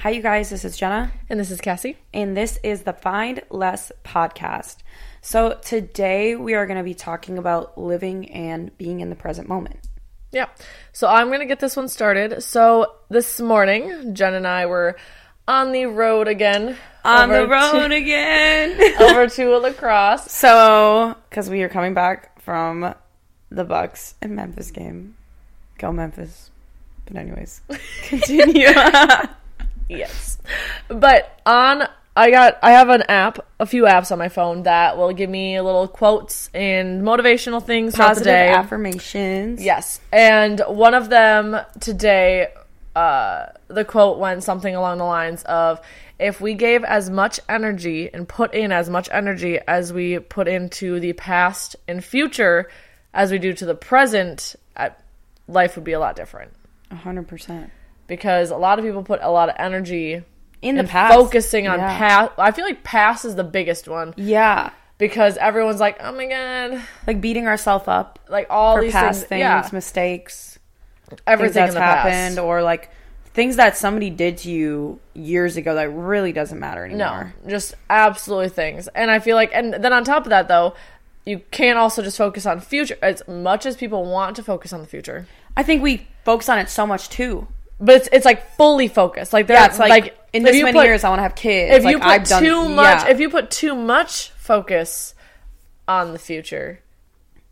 Hi, you guys. This is Jenna, And this is Cassie. and this is the Find Less podcast. So, today we are going to be talking about living and being in the present moment. Yeah. So I'm going to get this one started. So this morning, Jen and I were on the road again. On the road To, again. over to La Crosse. so, because we are coming back from the Bucks and Memphis game. Go, Memphis. But, anyways, continue. Yes. But on I got I have an app, a few apps on my phone that will give me little quotes and motivational things Positive day. affirmations. Yes. And one of them today, uh, the quote went something along the lines of if we gave as much energy and put in as much energy as we put into the past and future as we do to the present, uh, life would be a lot different. 100%. Because a lot of people put a lot of energy In the past. focusing on Yeah. past. I feel like past is the biggest one Yeah. because everyone's like, oh my god, Like beating ourselves up like all these past things, things, yeah, mistakes. everything that's in the past. happened or like things that somebody did to you years ago that really doesn't matter anymore. No, just absolutely things. And I feel like, and then on top of that, though, you can't also just focus on future as much as people want to focus on the future. I think we focus on it so much too. But it's it's like fully focused. Like that's it's like, in if this many put- years I want to have kids. If like, you put I've done, too much, yeah. if you put too much focus on the future,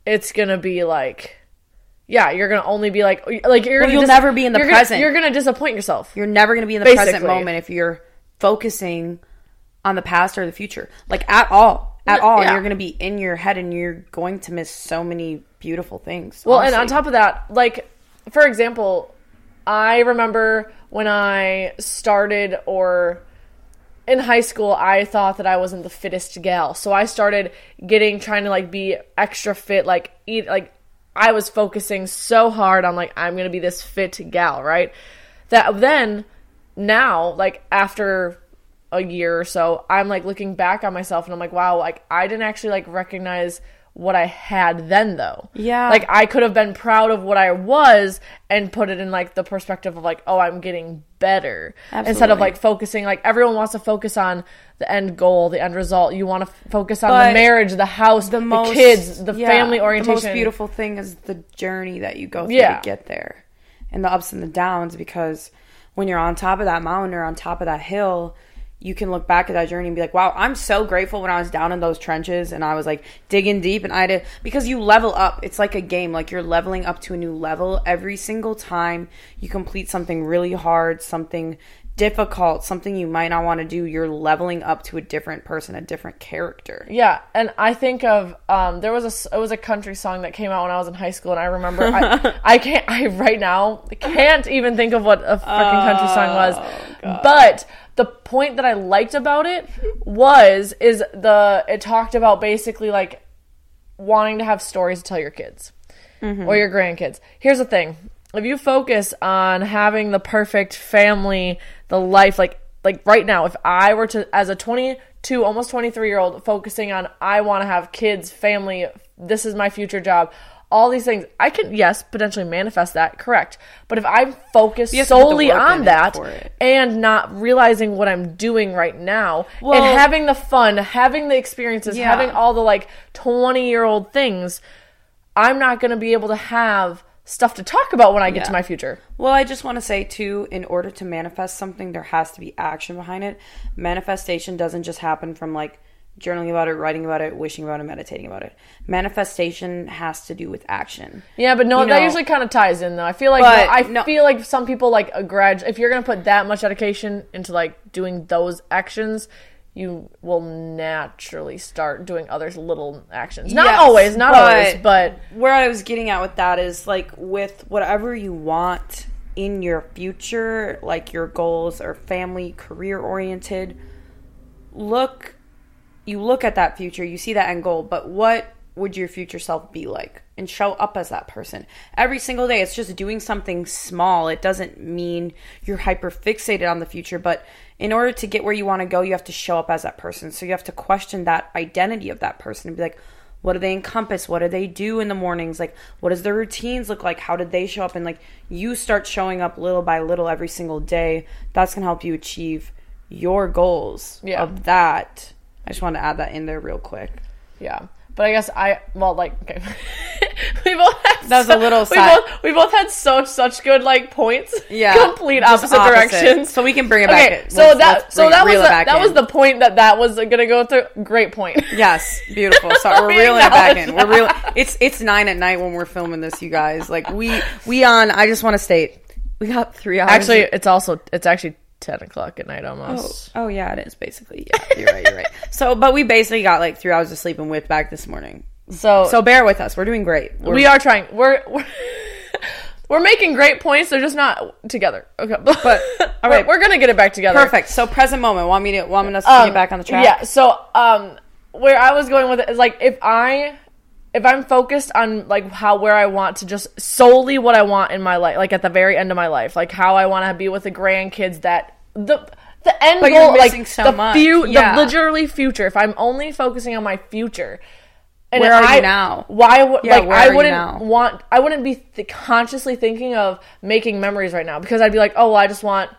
it's gonna be like. Yeah, you're gonna only be like, like you're gonna you'll dis- never be in the you're gonna- present. you're gonna disappoint yourself. you're never going to be in the present moment if you're focusing on the past or the future, like at all, at all. And yeah. you're going to be in your head, and you're going to miss so many beautiful things. Well, and on top of that, like for example, I remember when I started or in high school, I thought that I wasn't the fittest gal. So I started getting trying to like be extra fit, like eat like I was focusing so hard on like I'm going to be this fit gal, right? That then now like after a year or so, I'm like looking back on myself and I'm like, wow, like I didn't actually like recognize what I had then though. Yeah. Like I could have been proud of what I was and put it in like the perspective of like, oh, I'm getting better. Instead of like focusing like everyone wants to focus on the end goal, the end result. You want to f- focus on But the marriage, the house, the, most kids, the yeah, family orientation. The most beautiful thing is the journey that you go through Yeah. to get there, and the ups and the downs. Because when you're on top of that mountain or on top of that hill, you can look back at that journey and be like, "Wow, I'm so grateful when I was down in those trenches and I was like digging deep and I did." Because you level up. It's like a game. Like you're leveling up to a new level every single time you complete something really hard, something difficult, something you might not want to do. You're leveling up to a different person, a different character. Yeah, and I think of um, there was a it was a country song that came out when I was in high school, and I remember I, I can't I right now can't even think of what a freaking country song was, but the point that I liked about it was is the it talked about basically like wanting to have stories to tell your kids mm-hmm. or your grandkids. Here's the thing. If you focus on having the perfect family, the life like like right now, if I were to as a 22 almost 23 year old focusing on I want to have kids, family, this is my future job, all these things, I can yes, potentially manifest that, correct. But if I'm focused You have to put the solely on that and not realizing what I'm doing right now Well- and having the fun, having the experiences, Yeah. having all the like 20 year old things, I'm not going to be able to have stuff to talk about when I get Yeah. to my future. Well, I just want to say too, in order to manifest something, there has to be action behind it. Manifestation doesn't just happen from like journaling about it, writing about it, wishing about it, meditating about it. Manifestation has to do with action. Yeah, but no, You that know- usually kind of ties in though. I feel like But I no- feel like some people like a grad. If you're going to put that much dedication into like doing those actions, you will naturally start doing other little actions. Not Yes, always, not always, but where I was getting at with that is like with whatever you want in your future, like your goals are family, career oriented. Look, you look at that future, you see that end goal, but what would your future self be like? And show up as that person every single day. It's just doing something small. It doesn't mean you're hyper fixated on the future, but in order to get where you want to go, you have to show up as that person. So you have to question that identity of that person and be like, what do they encompass? What do they do in the mornings? Like, what does their routines look like? How did they show up? And like, you start showing up little by little every single day. That's gonna help you achieve your goals Yeah. of that. I just want to add that in there real quick. Yeah. But I guess I well like okay. we both had That was a so- little we both we both had such such good like points. Yeah, Complete just opposite, directions. So we can bring it back. Okay, so that let's so that was the, that was the point that that was gonna go through. Great point. Yes, beautiful. So we're We reeling it back in. We're real. It's it's nine at night when we're filming this, you guys. Like we we on. I just want to state we got three hours. Actually, it's also it's actually ten o'clock at night oh, almost. oh yeah, it is basically. Yeah, you're right. You're right. So, but we basically got like three hours of sleep and whipped back this morning. So So bear with us. We're doing great. We're, we are trying. We're we're, we're making great points. They're just not together. Okay, but all right. we're, we're gonna get it back together. perfect. So present moment. Want me to want us to Um, get back on the track? Yeah. So, um, where I was going with it is like if I, if I'm focused on like how where I want to just solely what I want in my life, like at the very end of my life, like how I want to be with the grandkids. That the the end But goal, like so the much. few, Yeah. the literally future. If I'm only focusing on my future. And Where are you now? Why would Yeah, like I wouldn't want I wouldn't be th- consciously thinking of making memories right now because I'd be like, oh, well, I just want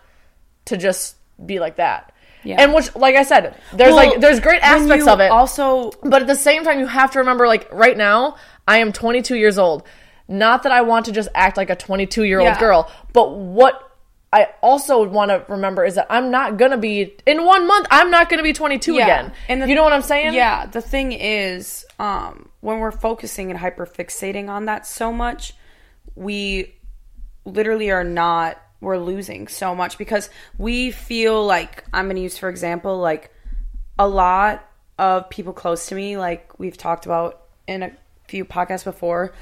to just be like that. Yeah. And which, like I said, there's Well, like there's great aspects of it. Also, but at the same time, you have to remember, like right now, I am 22 years old. Not that I want to just act like a 22 year old Yeah. girl, but what I also want to remember is that I'm not gonna be in one month. I'm not gonna be 22 Yeah. again. And the- you know what I'm saying? Yeah, the thing is, um, when we're focusing and hyperfixating on that so much, we literally are not we're losing so much because we feel like I'm gonna use for example, like a lot of people close to me, like we've talked about in a few podcasts before,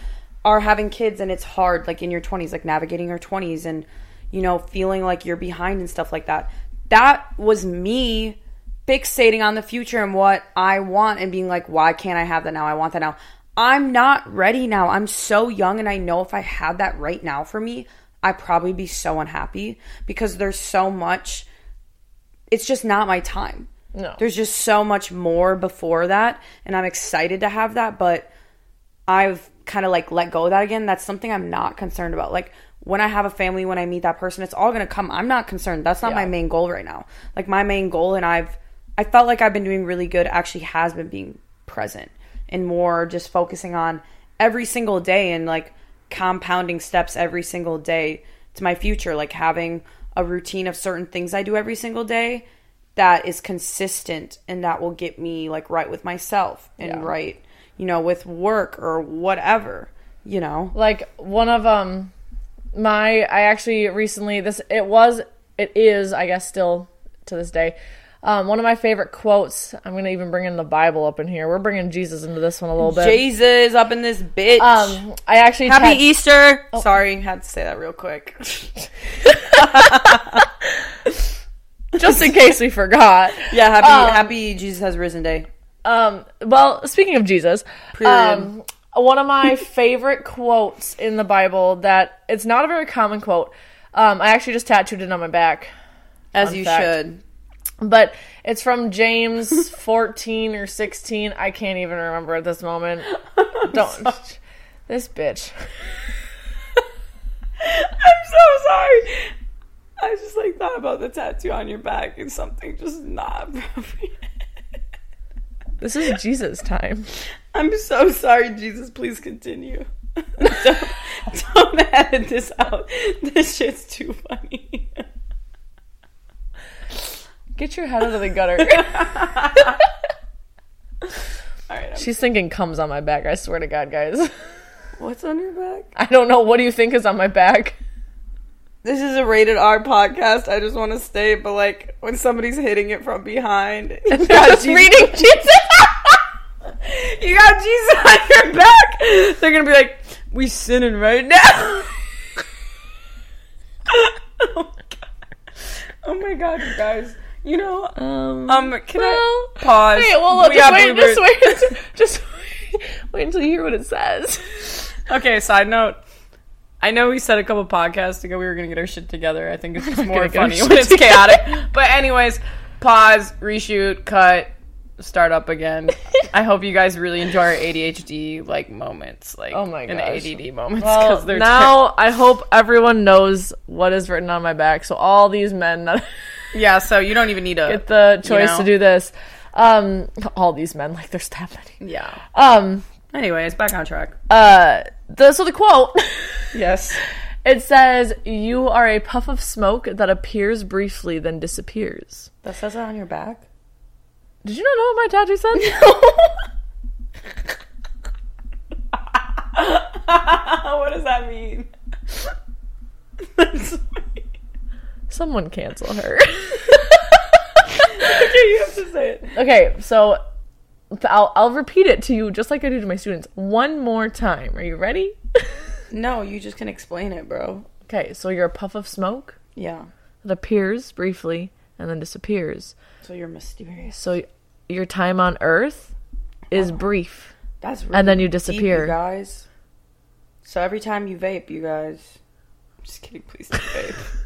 are having kids and it's hard, like in your twenties, like navigating your twenties and you know, feeling like you're behind and stuff like that. That was me fixating on the future and what I want and being like, why can't I have that now? I want that now. I'm not ready now. I'm so young, and I know if I had that right now for me, I'd probably be so unhappy because there's so much. It's just not my time. No. There's just so much more before that, and I'm excited to have that, but I've kind of like let go of that again. That's something I'm not concerned about. Like when I have a family, when I meet that person, it's all gonna come. I'm not concerned. That's not my main goal right now. Like my main goal, and I've I felt like I've been doing really good. Actually, has been being present and more just focusing on every single day and like compounding steps every single day to my future. Like having a routine of certain things I do every single day that is consistent and that will get me like right with myself and Yeah. right you know with work or whatever you know like one of um my i actually recently this it was it is i guess still to this day um, one of my favorite quotes i'm gonna even bring in the bible up in here. We're bringing jesus into this one a little bit. Jesus up in this bitch. Um i actually happy easter. Sorry had to say that real quick. Just in case we forgot. Yeah happy Um, happy jesus has risen day. Um, well, speaking of Jesus, um, one of my favorite quotes in the Bible that it's not a very common quote. Um, I actually just tattooed it on my back, as fun you fact. should but it's from James 14 or 16. I can't even remember at this moment. Don't. This bitch. i'm so sorry i just like thought about the tattoo on your back and something just not appropriate This is Jesus time. I'm so sorry, Jesus. Please continue. don't, don't edit this out. This shit's too funny. Get your head out of the gutter. All right. I'm- She's thinking comes on my back. I swear to God, guys. What's on your back? I don't know. What do you think is on my back? This is a rated R podcast. I just want to state, but like when somebody's hitting it from behind, you got Jesus, reading Jesus. you got Jesus on your back. They're gonna be like, "We sinning right now." oh my god! Oh my god, you guys. You know, Um, um, can well, I pause? Wait, well, look, We just wait, just wait, just wait, wait until you hear what it says. Okay, side note. I know we said a couple podcasts ago we were gonna get our shit together. I think it's just more gonna get our funny when it's chaotic. But anyways, pause, reshoot, cut, start up again. I hope you guys really enjoy our ADHD like moments, like Oh my and gosh. ADD moments. Well, now I hope everyone knows what is written on my back. So all these men that ter- yeah. So you don't even need to get the choice know. to do this, um, all these men like there's that many. Yeah. Um, Anyways, back on track. uh, the so the quote. Yes. It says, "You are a puff of smoke that appears briefly, then disappears." That says that on your back. Did you not know what my tattoo said? what does that mean? Someone cancel her. Okay, you have to say it. okay, so I'll I'll repeat it to you just like I do to my students one more time. Are you ready? No, you just can explain it, bro. okay, so you're a puff of smoke Yeah. that appears briefly and then disappears. So you're mysterious. So your time on Earth is uh-huh. brief. That's really And then you deep, disappear. you guys. So every time you vape, you guys. I'm just kidding. Please don't vape.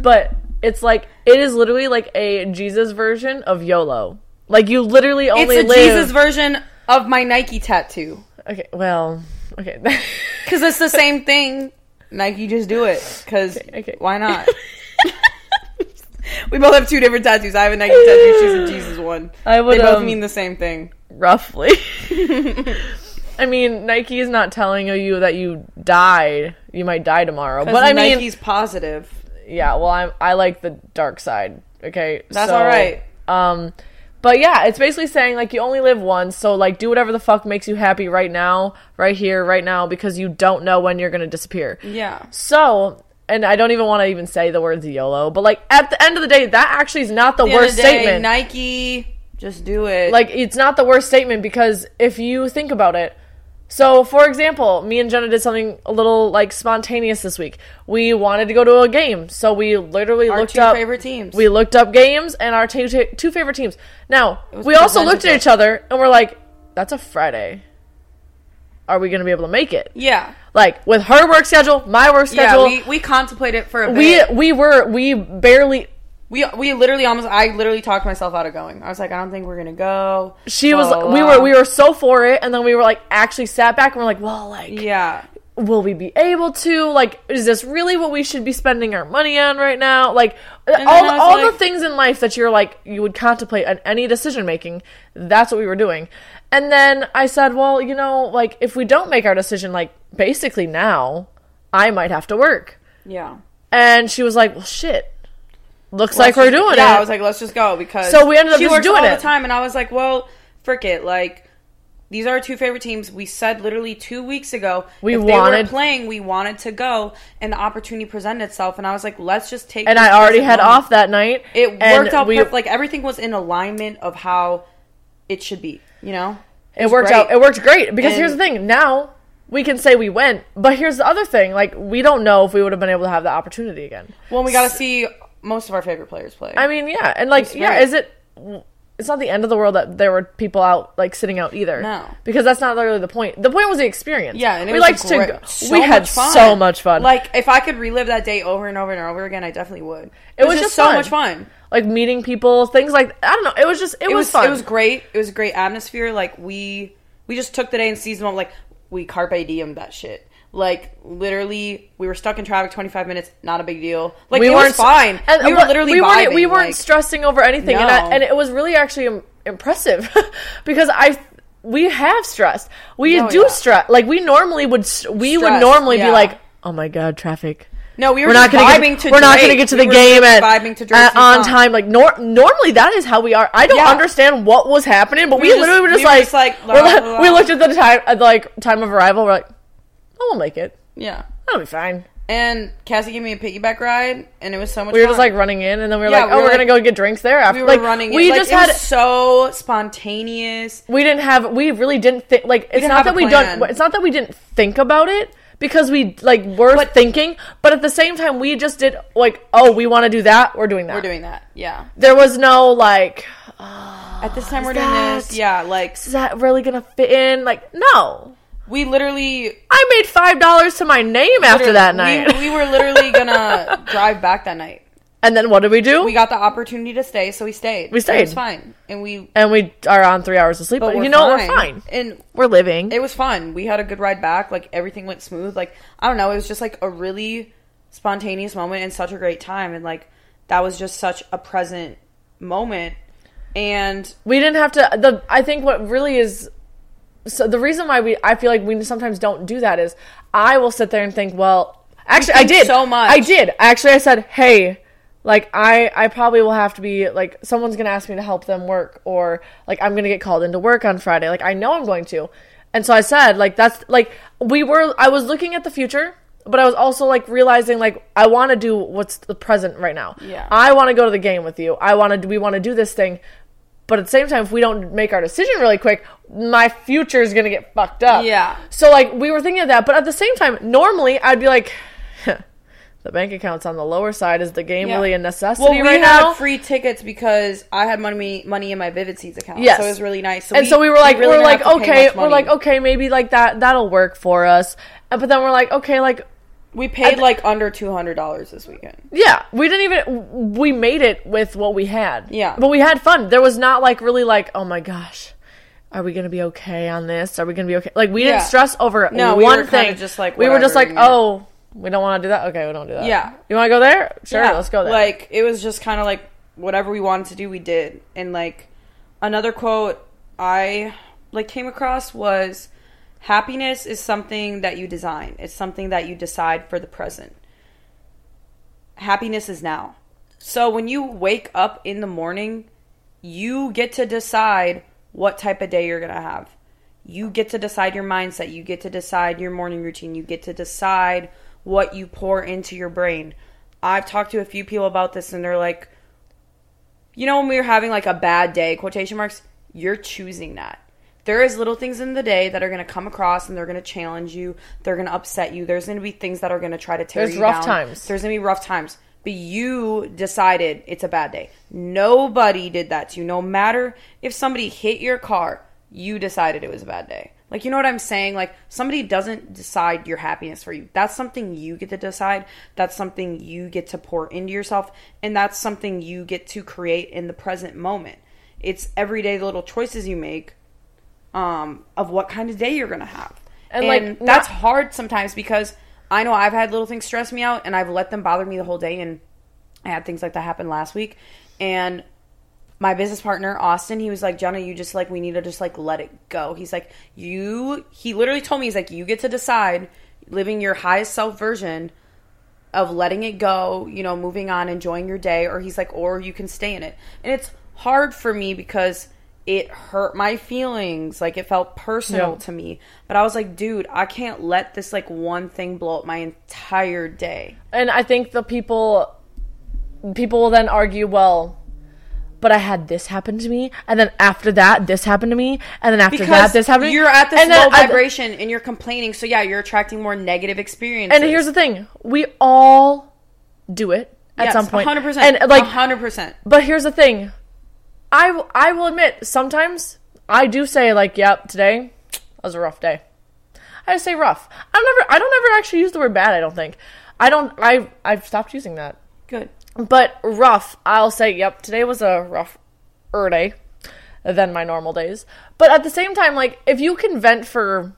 But it's like it is literally like a Jesus version of YOLO. Like you literally only it's a live. Jesus version of my Nike tattoo. okay, well, okay. Because it's the same thing. Nike, just do it. Because okay. why not? we both have two different tattoos. I have a Nike tattoo. She's a Jesus one. I would They both um, mean the same thing. roughly. I mean, Nike is not telling you that you died. You might die tomorrow. But I mean, Nike's positive. Yeah. Well, I'm I like the dark side. Okay, That's so, all right. Um, but yeah, it's basically saying like you only live once, so like do whatever the fuck makes you happy right now, right here, right now, because you don't know when you're gonna disappear. Yeah. So, and I don't even want to even say the words YOLO, but like at the end of the day, that actually is not the, the worst the day, statement. Nike, just do it. like it's not the worst statement because if you think about it so for example me and jenna did something a little like spontaneous this week we wanted to go to a game so we literally our looked two up favorite teams. we looked up games and our two favorite teams now we also looked at each other and we're like that's a friday are we gonna be able to make it yeah. like with her work schedule my work schedule. Yeah, we, we contemplated for a we bit. we were we barely We we literally almost I literally talked myself out of going. I was like, I don't think we're gonna go. she was Blah, blah, we blah. were we were so for it and then we were like actually sat back and we're like well like Yeah. will we be able to like is this really what we should be spending our money on right now like all, all like- the things in life that you're like you would contemplate on any decision making that's what we were doing and then i said well you know like if we don't make our decision like basically now i might have to work Yeah. and she was like well shit looks like we're doing yeah, it I was like, let's just go because So we ended up she just doing it all it. the time, and I was like, well, frick it, like. These are our two favorite teams. We said literally two weeks ago We if they wanted- were playing, we wanted to go, and the opportunity presented itself. And I was like, let's just take. and i already had off that night It worked out we- perfect. Like everything was in alignment of how it should be. You know, It was worked great. out. It worked great because And- here's the thing. Now we can say we went, but here's the other thing. Like we don't know if we would have been able to have the opportunity again. Well, we got to see most of our favorite players play. I mean, yeah, and like, yeah, is it? It's not the end of the world that there were people out like sitting out either. No. because that's not really the point. The point was the experience. yeah, and it we was liked a to. go- so we had fun. so much fun. Like, if I could relive that day over and over and over again, I definitely would. It, was was, just just so fun. much fun. like meeting people, things like I don't know. It was just it, It was, was fun. it was great. It was a great atmosphere. Like we we just took the day and seized them. Like we carpe diem that shit. Like literally, we were stuck in traffic twenty five minutes. Not a big deal. Like it was fine. And we were literally we weren't vibing, we weren't like- stressing over anything, and, I, and it was really actually im- impressive because I we have stressed. We Oh, do yeah. stress. Like we normally would we would Stress, normally be like, oh my god, traffic. No, we were, We're not gonna vibing get, to we're not gonna get to We the game at, to at- on time. Like nor- normally that is how we are. I don't Yeah. understand what was happening, but we, were just- literally were just we were like, just like, we're la, la, la. we looked at the time at like time of arrival. We're like, oh, we'll make it. Yeah. That'll be fine. And Cassie gave me a piggyback ride, and it was so much. We were fun. just like running in, and then we were Yeah, like, we oh, were we're like- gonna go get drinks there after. we were like running. we in. Like, just it had was so spontaneous. we didn't have we really didn't think like it's not that we don't it's not that we didn't think about it because we like were But- thinking but at the same time we just did like oh we want to do that we're doing that We're doing that. Yeah. there was no like At this time, oh, we're doing that- this. Yeah. Like is that really gonna fit in like no we literally i made five dollars to my name after that night We, we were literally gonna drive back that night. and then what did we do? we got the opportunity to stay, so we stayed. We stayed. It was fine, and we. and we are on three hours of sleep. But, But you know, we're fine. and We're living. it was fun. We had a good ride back. Like everything went smooth. Like I don't know, it was just like a really spontaneous moment and such a great time. And like that was just such a present moment. And we didn't have to the i think what really is so the reason why we i feel like we sometimes don't do that is i will sit there and think well actually i did. so much. i did. Actually i said hey like i i probably will have to be like someone's gonna ask me to help them work or like i'm gonna get called into work on friday. Like i know i'm going to. And so i said like that's like we were i was looking at the future but i was also like realizing like i want to do what's the present right now. Yeah. i want to go to the game with you. I want to we want to do this thing but at the same time, if we don't make our decision really quick, my future is gonna get fucked up. Yeah. So like we were thinking of that, but at the same time, normally I'd be like, the bank account's on the lower side. Is the game Yeah. really a necessity well, we right had now? free tickets because I had money money in my Vivid Seats account. Yes. so it was really nice. and so we were like, really we're like, to okay, we're like, okay, maybe like that that'll work for us. Uh, But then we're like, okay, like we paid like under two hundred dollars this weekend. Yeah, we didn't even we made it with what we had. Yeah. But we had fun. There was not like really like, oh my gosh, are we gonna be okay on this? Are we gonna be okay? Like we Yeah. didn't stress over No, we one were thing. just like, we were just like, oh, we don't want to do that. Okay, we don't do that. Yeah. You want to go there? Sure, Yeah, let's go there. Like it was just kind of like whatever we wanted to do, we did. And like another quote I like came across was happiness is something that you design. It's something that you decide for the present. Happiness is now. So when you wake up in the morning, you get to decide what type of day you're going to have. You get to decide your mindset. You get to decide your morning routine. You get to decide what you pour into your brain. I've talked to a few people about this and they're like, you know, when we were having like a bad day, quotation marks, you're choosing that. There is little things in the day that are going to come across and they're going to challenge you. They're going to upset you. There's going to be things that are going to try to tear There's you rough down. times. There's going to be rough times. But you decided it's a bad day. Nobody did that to you. No matter if somebody hit your car, you decided it was a bad day. Like, you know what I'm saying? Like, somebody doesn't decide your happiness for you. That's something you get to decide. That's something you get to pour into yourself. And that's something you get to create in the present moment. It's everyday little choices you make um, of what kind of day you're going to have. And, And, like, that's not- hard sometimes because I know I've had little things stress me out and I've let them bother me the whole day. And I had things like that happen last week. And my business partner Austin, he was like, "Jenna, you just like we need to just like let it go." He's like, "You." He literally told me, "He's like, you get to decide living your highest self version of letting it go, you know, moving on, enjoying your day, or he's like, or you can stay in it." And it's hard for me because it hurt my feelings, like it felt personal Yeah. to me. But I was like, dude, I can't let this like one thing blow up my entire day. and I think the people people will then argue, well, but I had this happen to me, and then after that, this happened to me, and then after that, this happened. to me. you're at this and low vibration and you're complaining, so yeah, you're attracting more negative experiences. And here's the thing: we all do it at Yes, some point. 100%. And like, 100%. but here's the thing: I w- I will admit sometimes I do say like, "Yep, today was a rough day." I say rough. I don't ever I don't ever actually use the word bad. I don't think. I don't. I I've stopped using that. Good. But rough, I'll say, "Yep, today was a rough er day than my normal days." But at the same time, like if you can vent for,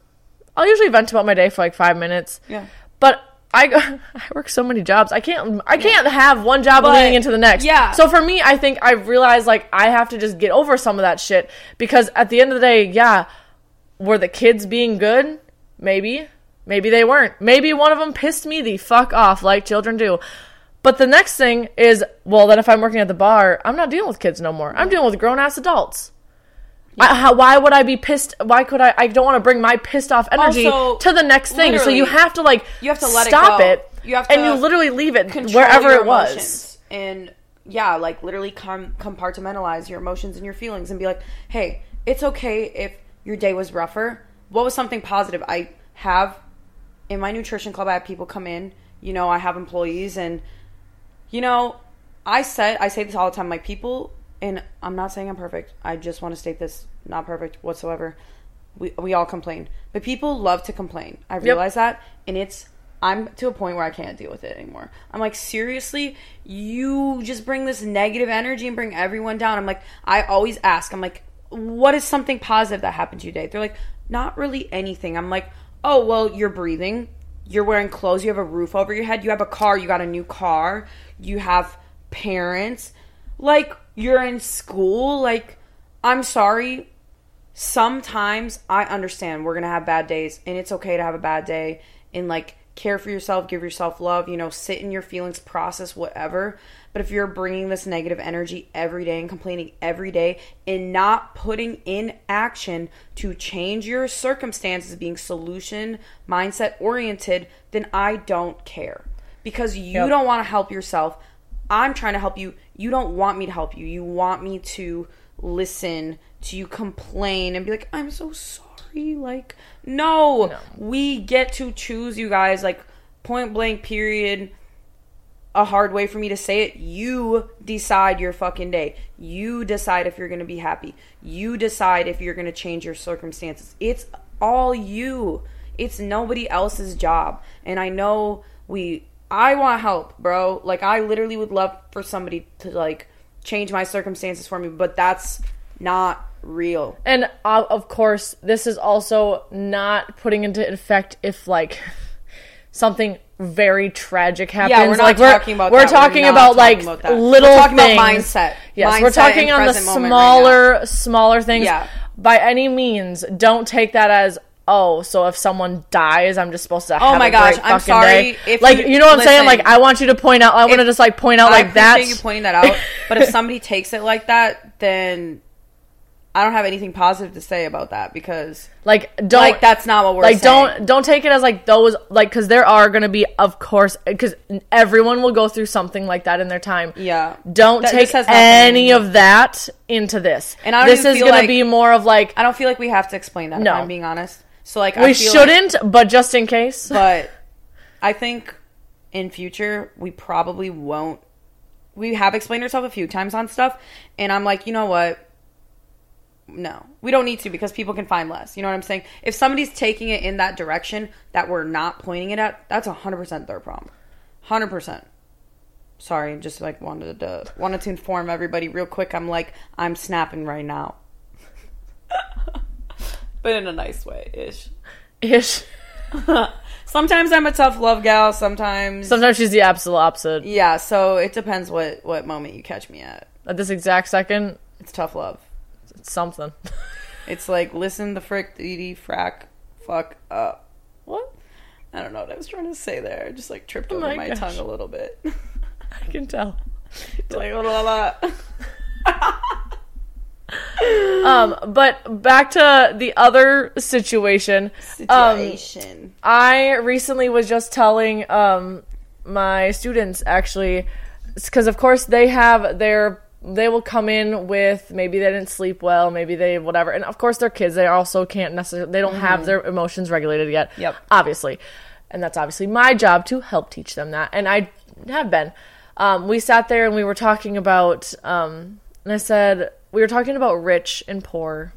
I'll usually vent about my day for like five minutes. Yeah. But I I work so many jobs. I can't I can't have one job But- leading into the next. yeah. So for me, I think I realized like I have to just get over some of that shit because at the end of the day, yeah, were the kids being good? Maybe. Maybe they weren't. Maybe one of them pissed me the fuck off like children do. But the next thing is, well, then if I'm working at the bar, I'm not dealing with kids no more. I'm dealing with grown ass adults. I, how, why would I be pissed? Why could I? I don't want to bring my pissed off energy Also, to the next thing. So you have to like you have to let it stop go. it. You have to and you literally leave it wherever it was. And yeah, like literally com- compartmentalize your emotions and your feelings and be like, hey, it's okay if your day was rougher. What was something positive? I have in my nutrition club, I have people come in, you know, I have employees and you know, I said I say this all the time, like people and I'm not saying I'm perfect. I just want to state this, not perfect whatsoever. We we all complain. But people love to complain. I realize that and it's I'm to a point where I can't deal with it anymore. I'm like, seriously, you just bring this negative energy and bring everyone down. I'm like, I always ask, I'm like, what is something positive that happened to you today? They're like, not really anything. I'm like, oh, well, you're breathing. You're wearing clothes. You have a roof over your head. You have a car. You got a new car. You have parents. Like, you're in school. Like, I'm sorry. Sometimes I understand we're going to have bad days and it's okay to have a bad day and like care for yourself, give yourself love, you know, sit in your feelings, process whatever. But if you're bringing this negative energy every day and complaining every day and not putting in action to change your circumstances, being solution mindset oriented, then I don't care because you Yep. don't want to help yourself. I'm trying to help you. You don't want me to help you. You want me to listen to you complain and be like, I'm so sorry. Like, no, No. we get to choose, you guys. Like, point blank, period. A hard way for me to say it. You decide your fucking day. You decide if you're going to be happy. You decide if you're going to change your circumstances. It's all you. It's nobody else's job. And I know we I want help, bro. Like I literally would love for somebody to like change my circumstances for me, but that's not real. And uh, of course, this is also not putting into effect if like something very tragic happens. Yeah, we're not like talking about we're that. We're talking about talking like about that. We're little talking about mindset. Yes, we're talking on the moment right smaller, smaller things. Yeah. By any means, don't take that as. Oh, so if someone dies, I'm just supposed to. Oh have my gosh, I'm sorry if like you- you know what I'm saying? Like I want you to point out. I want to just like point out I like that. you pointing that out, but if somebody takes it like that, then I don't have anything positive to say about that because Like don't like that's not what we're like saying. don't don't take it as like those like because there are going to be of course because everyone will go through something like that in their time. Yeah. Don't That- take any of that into this. And I don't this is to like- be more of like I don't feel like we have to explain that. No. I'm being honest. So like I we shouldn't, but just in case. but I think in future we probably won't. We have explained ourselves a few times on stuff, and I'm like, you know what? No, we don't need to because people can find less. You know what I'm saying? If somebody's taking it in that direction that we're not pointing it at, that's 100% their problem. 100%. Sorry, just like wanted to wanted to inform everybody real quick. I'm like I'm snapping right now. but in a nice way ish. Ish. sometimes I'm a tough love gal. Sometimes, Sometimes she's the absolute opposite. yeah. So it depends what what moment you catch me at. At this exact second, It's tough love. it's something. It's like listen the frick, dee frack, fuck up. what? I don't know what I was trying to say there. I just like tripped Oh over my my, tongue a little bit. I can tell. like la, la, la. Um, but back to the other situation. Um, situation. I recently was just telling um my students actually because of course they have their they will come in with maybe they didn't sleep well, maybe they whatever. And of course they're kids, they also can't necessarily they don't have their emotions regulated yet. Yep. Obviously. And that's obviously my job to help teach them that. And I have been. Um, we sat there and we were talking about um and I said we were talking about rich and poor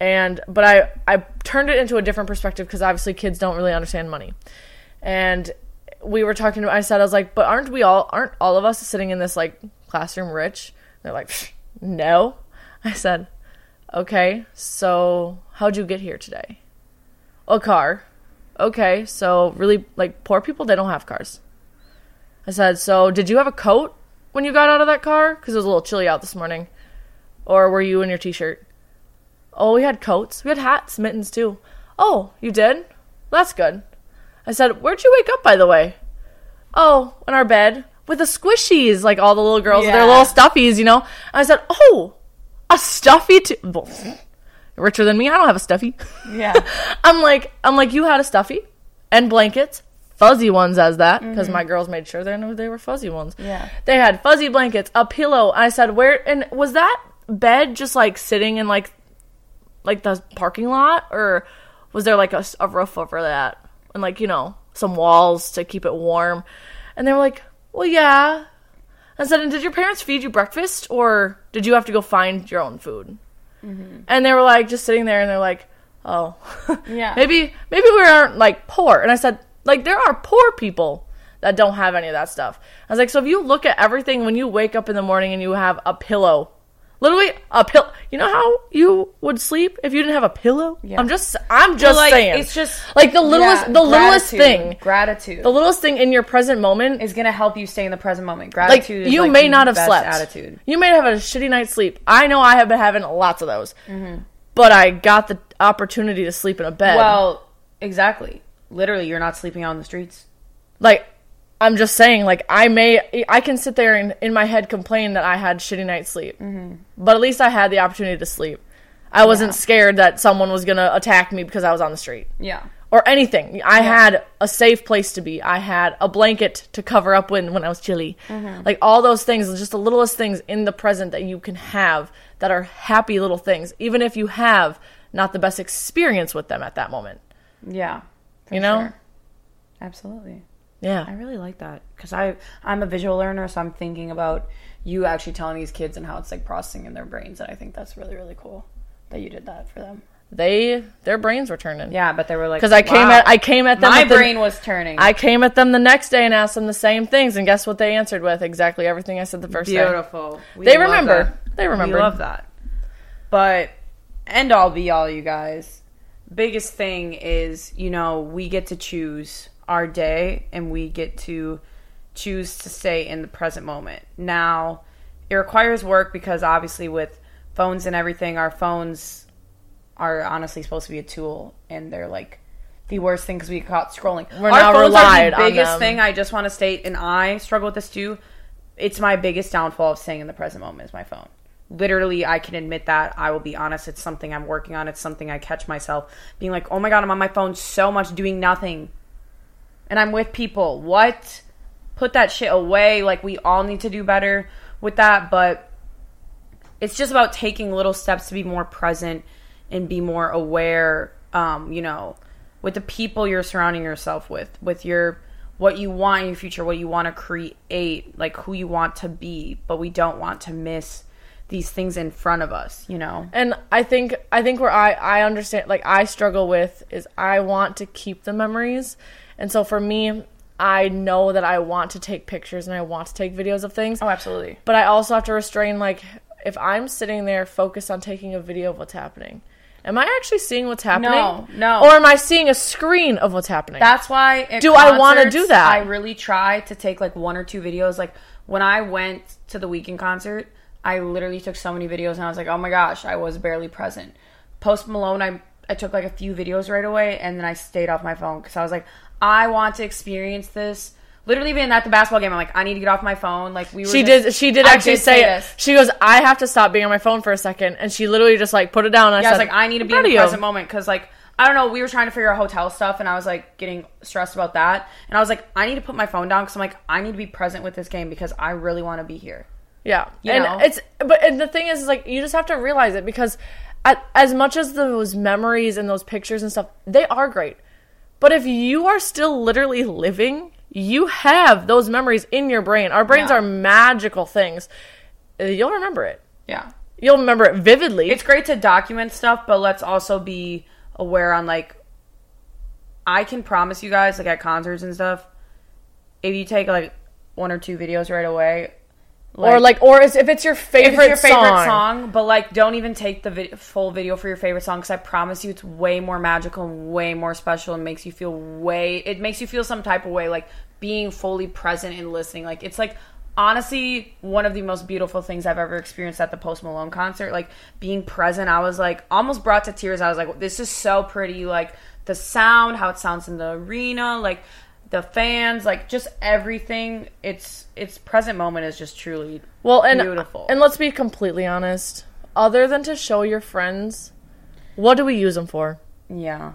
and but I I turned it into a different perspective because obviously kids don't really understand money, and we were talking. I said I was like, but aren't we all aren't all of us sitting in this like classroom rich? They're like, "Psh, no. I said, okay, so how'd you get here today? A car. Okay, so really like poor people they don't have cars. I said, so did you have a coat when you got out of that car? Because it was a little chilly out this morning, or were you in your t-shirt? Oh, we had coats. We had hats, mittens too. Oh, you did? That's good. I said, Where'd you wake up, by the way? Oh, in our bed with the squishies, like all the little girls with their little stuffies, you know? And I said, Oh, a stuffy too. Well, richer than me. I don't have a stuffy. Yeah. I'm like, I'm like, you had a stuffy and blankets, fuzzy ones as that, because my girls made sure they knew they were fuzzy ones. Mm-hmm. Yeah. They had fuzzy blankets, a pillow. I said, where, and was that bed just like sitting in like, like the parking lot, or was there like a roof over that, and like you know some walls to keep it warm? And they were like, well, yeah. I said, and did your parents feed you breakfast, or did you have to go find your own food? Mm-hmm. And they were like just sitting there, and they're like, oh, Yeah. maybe maybe we aren't like poor. And I said, Like there are poor people that don't have any of that stuff. I was like, so if you look at everything when you wake up in the morning and you have a pillow, literally a pillow. You know how you would sleep if you didn't have a pillow? I'm just, I'm just like saying. it's just like the littlest, yeah, the littlest thing, Gratitude. the littlest thing in your present moment is gonna help you stay in the present moment. like Gratitude. is you like may not have slept. Attitude. You may have had a shitty night's sleep. I know I have been having lots of those. Mm-hmm. But I got the opportunity to sleep in a bed. Well, exactly. Literally, you're not sleeping out on the streets. like I'm just saying, like I may, I can sit there and in my head complain that I had shitty night sleep, Mm-hmm. but at least I had the opportunity to sleep. I wasn't scared that someone was gonna attack me because I was on the street Yeah. or anything. I had a safe place to be. I had a blanket to cover up when when I was chilly. Mm-hmm. Like all those things, just the littlest things in the present that you can have that are happy little things, even if you have not the best experience with them at that moment. Yeah. You know? sure. Absolutely. I really like that because I I'm a visual learner, so I'm thinking about you actually telling these kids and how it's like processing in their brains, and I think that's really really cool that you did that for them. They their brains were turning. Yeah, but they were like Because I came at I came at them my the- brain was turning. I came at them the next day and asked them the same things, and guess what they answered with? Exactly everything I said the first day. Beautiful. They remember. that. They remember. We love that. But end all be all, you guys. Biggest thing is, you know, we get to choose our day and we get to choose to stay in the present moment. Now, it requires work because obviously with phones and everything, our phones are honestly supposed to be a tool and they're like the worst thing because we caught scrolling. We're our phones are the biggest thing I just want to state, and I struggle with this too. It's my biggest downfall of staying in the present moment is my phone. Literally, I can admit that. I will be honest. It's something I'm working on. It's something I catch myself being like, oh my God, I'm on my phone so much doing nothing. And I'm with people. What? Put that shit away. Like, we all need to do better with that. But it's just about taking little steps to be more present and be more aware um, you know with the people you're surrounding yourself with with your what you want in your future what you want to create like who you want to be but we don't want to miss these things in front of us you know And I think I think where I I understand like I struggle with is I want to keep the memories. And so for me, I know that I want to take pictures and I want to take videos of things. oh absolutely But I also have to restrain like if I'm sitting there focused on taking a video of what's happening. Am I actually seeing what's happening? No, no. Or am I seeing a screen of what's happening? That's why. Do I wanna do that? I really try to take like one or two videos. Like when I went to the Weeknd concert, I literally took so many videos, and I was like, oh my gosh, I was barely present. Post Malone, I I took like a few videos right away, and then I stayed off my phone because I was like, I want to experience this. Literally being at the basketball game, I'm like, I need to get off my phone. Like we were. she just- did she did I actually did say, it. this. She goes, I have to stop being on my phone for a second and she literally just like put it down and I Yeah, I was said, like, I need to be in the you." present moment because, like, I don't know. We were trying to figure out hotel stuff, and I was like getting stressed about that. And I was like, I need to put my phone down because I'm like, I need to be present with this game because I really want to be here. Yeah, You and know? it's but and the thing is, is like you just have to realize it because at, as much as those memories and those pictures and stuff, they are great. But if you are still literally living, you have those memories in your brain. Our brains Yeah. are magical things. Uh, You'll remember it. Yeah, You'll remember it vividly. it's great to document stuff, but let's also be aware on like. I can promise you guys, like at concerts and stuff, if you take like one or two videos right away, or like, or is, if it's your favorite, if it's your favorite song, song, but like don't even take the full video for your favorite song because I promise you it's way more magical and way more special and makes you feel way it makes you feel some type of way like being fully present and listening. Like it's like honestly one of the most beautiful things I've ever experienced at the Post Malone concert. Like being present I was like almost brought to tears. I was like this is so pretty. Like the sound how it sounds in the arena like the fans like just everything it's it's present moment is just truly Well, and Beautiful. and let's be completely honest. Other than to show your friends, what do we use them for? yeah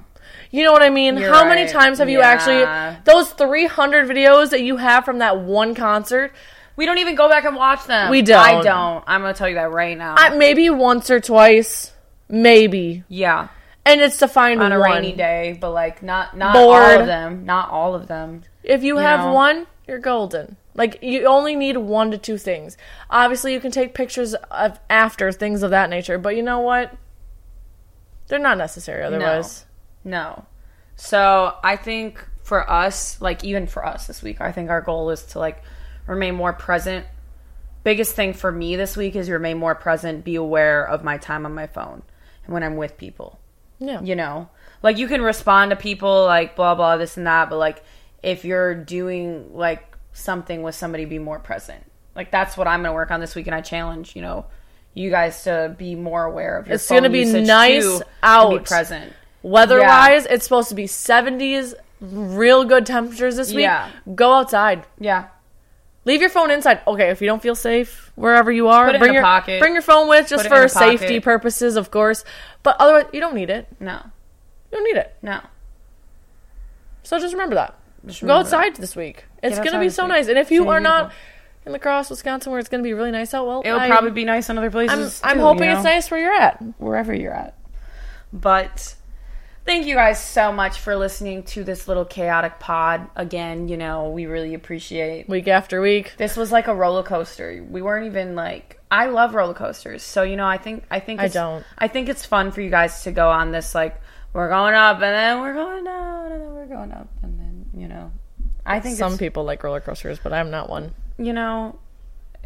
You know what I mean? You're How many times have you Yeah. actually those 300 videos that you have from that one concert? We don't even go back and watch them. We don't. I don't. I'm gonna tell you that right now. I, maybe once or twice, maybe. yeah, And it's to find on a one. rainy day, but like not not Bored. all of them. Not all of them. If you, have know? one, you're golden. Like you only need one to two things. Obviously, you can take pictures of after things of that nature, but you know what? They're not necessary otherwise. No. So I think for us, like even for us this week, I think our goal is to like remain more present. Biggest thing for me this week is remain more present, be aware of my time on my phone and when I'm with people. Yeah. You know, like you can respond to people like blah blah this and that, but like if you're doing like something with somebody, be more present. Like that's what I'm gonna work on this week, and I challenge you know you guys to be more aware of your. It's gonna be nice too, out. be present. Weather-wise, it's supposed to be 70s, real good temperatures this week. Yeah. Go outside. Yeah, Leave your phone inside. Okay, if you don't feel safe wherever you are, Put it in bring your pocket. bring your phone with just Put for safety purposes, of course. But otherwise, you don't need it. no, You don't need it. no. So just remember that. Go remember outside this week. It's Get gonna be so week. nice. And if you are not in La Crosse, Wisconsin, where it's gonna be really nice out, well, It'll I- probably be nice in other I'm places. I'm hoping you it's nice where you're at. wherever you're at. But thank you guys so much for listening to this little chaotic pod. Again, you know, we really appreciate Week after week. this was like a roller coaster. We weren't even like I love roller coasters. So, you know, I think I think I don't. I think it's fun for you guys to go on this like we're going up and then we're going down and then we're going up and then, you know. I think Some people like roller coasters, but I'm not one. you know,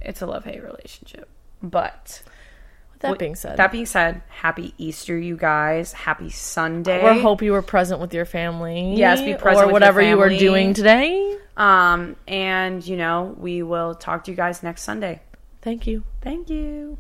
it's a love-hate relationship. But that being said, that being said, happy Easter, you guys. Happy Sunday. we hope you were present with your family. Yes, be present with or whatever you were doing today. Um, and you know, we will talk to you guys next Sunday. Thank you. Thank you.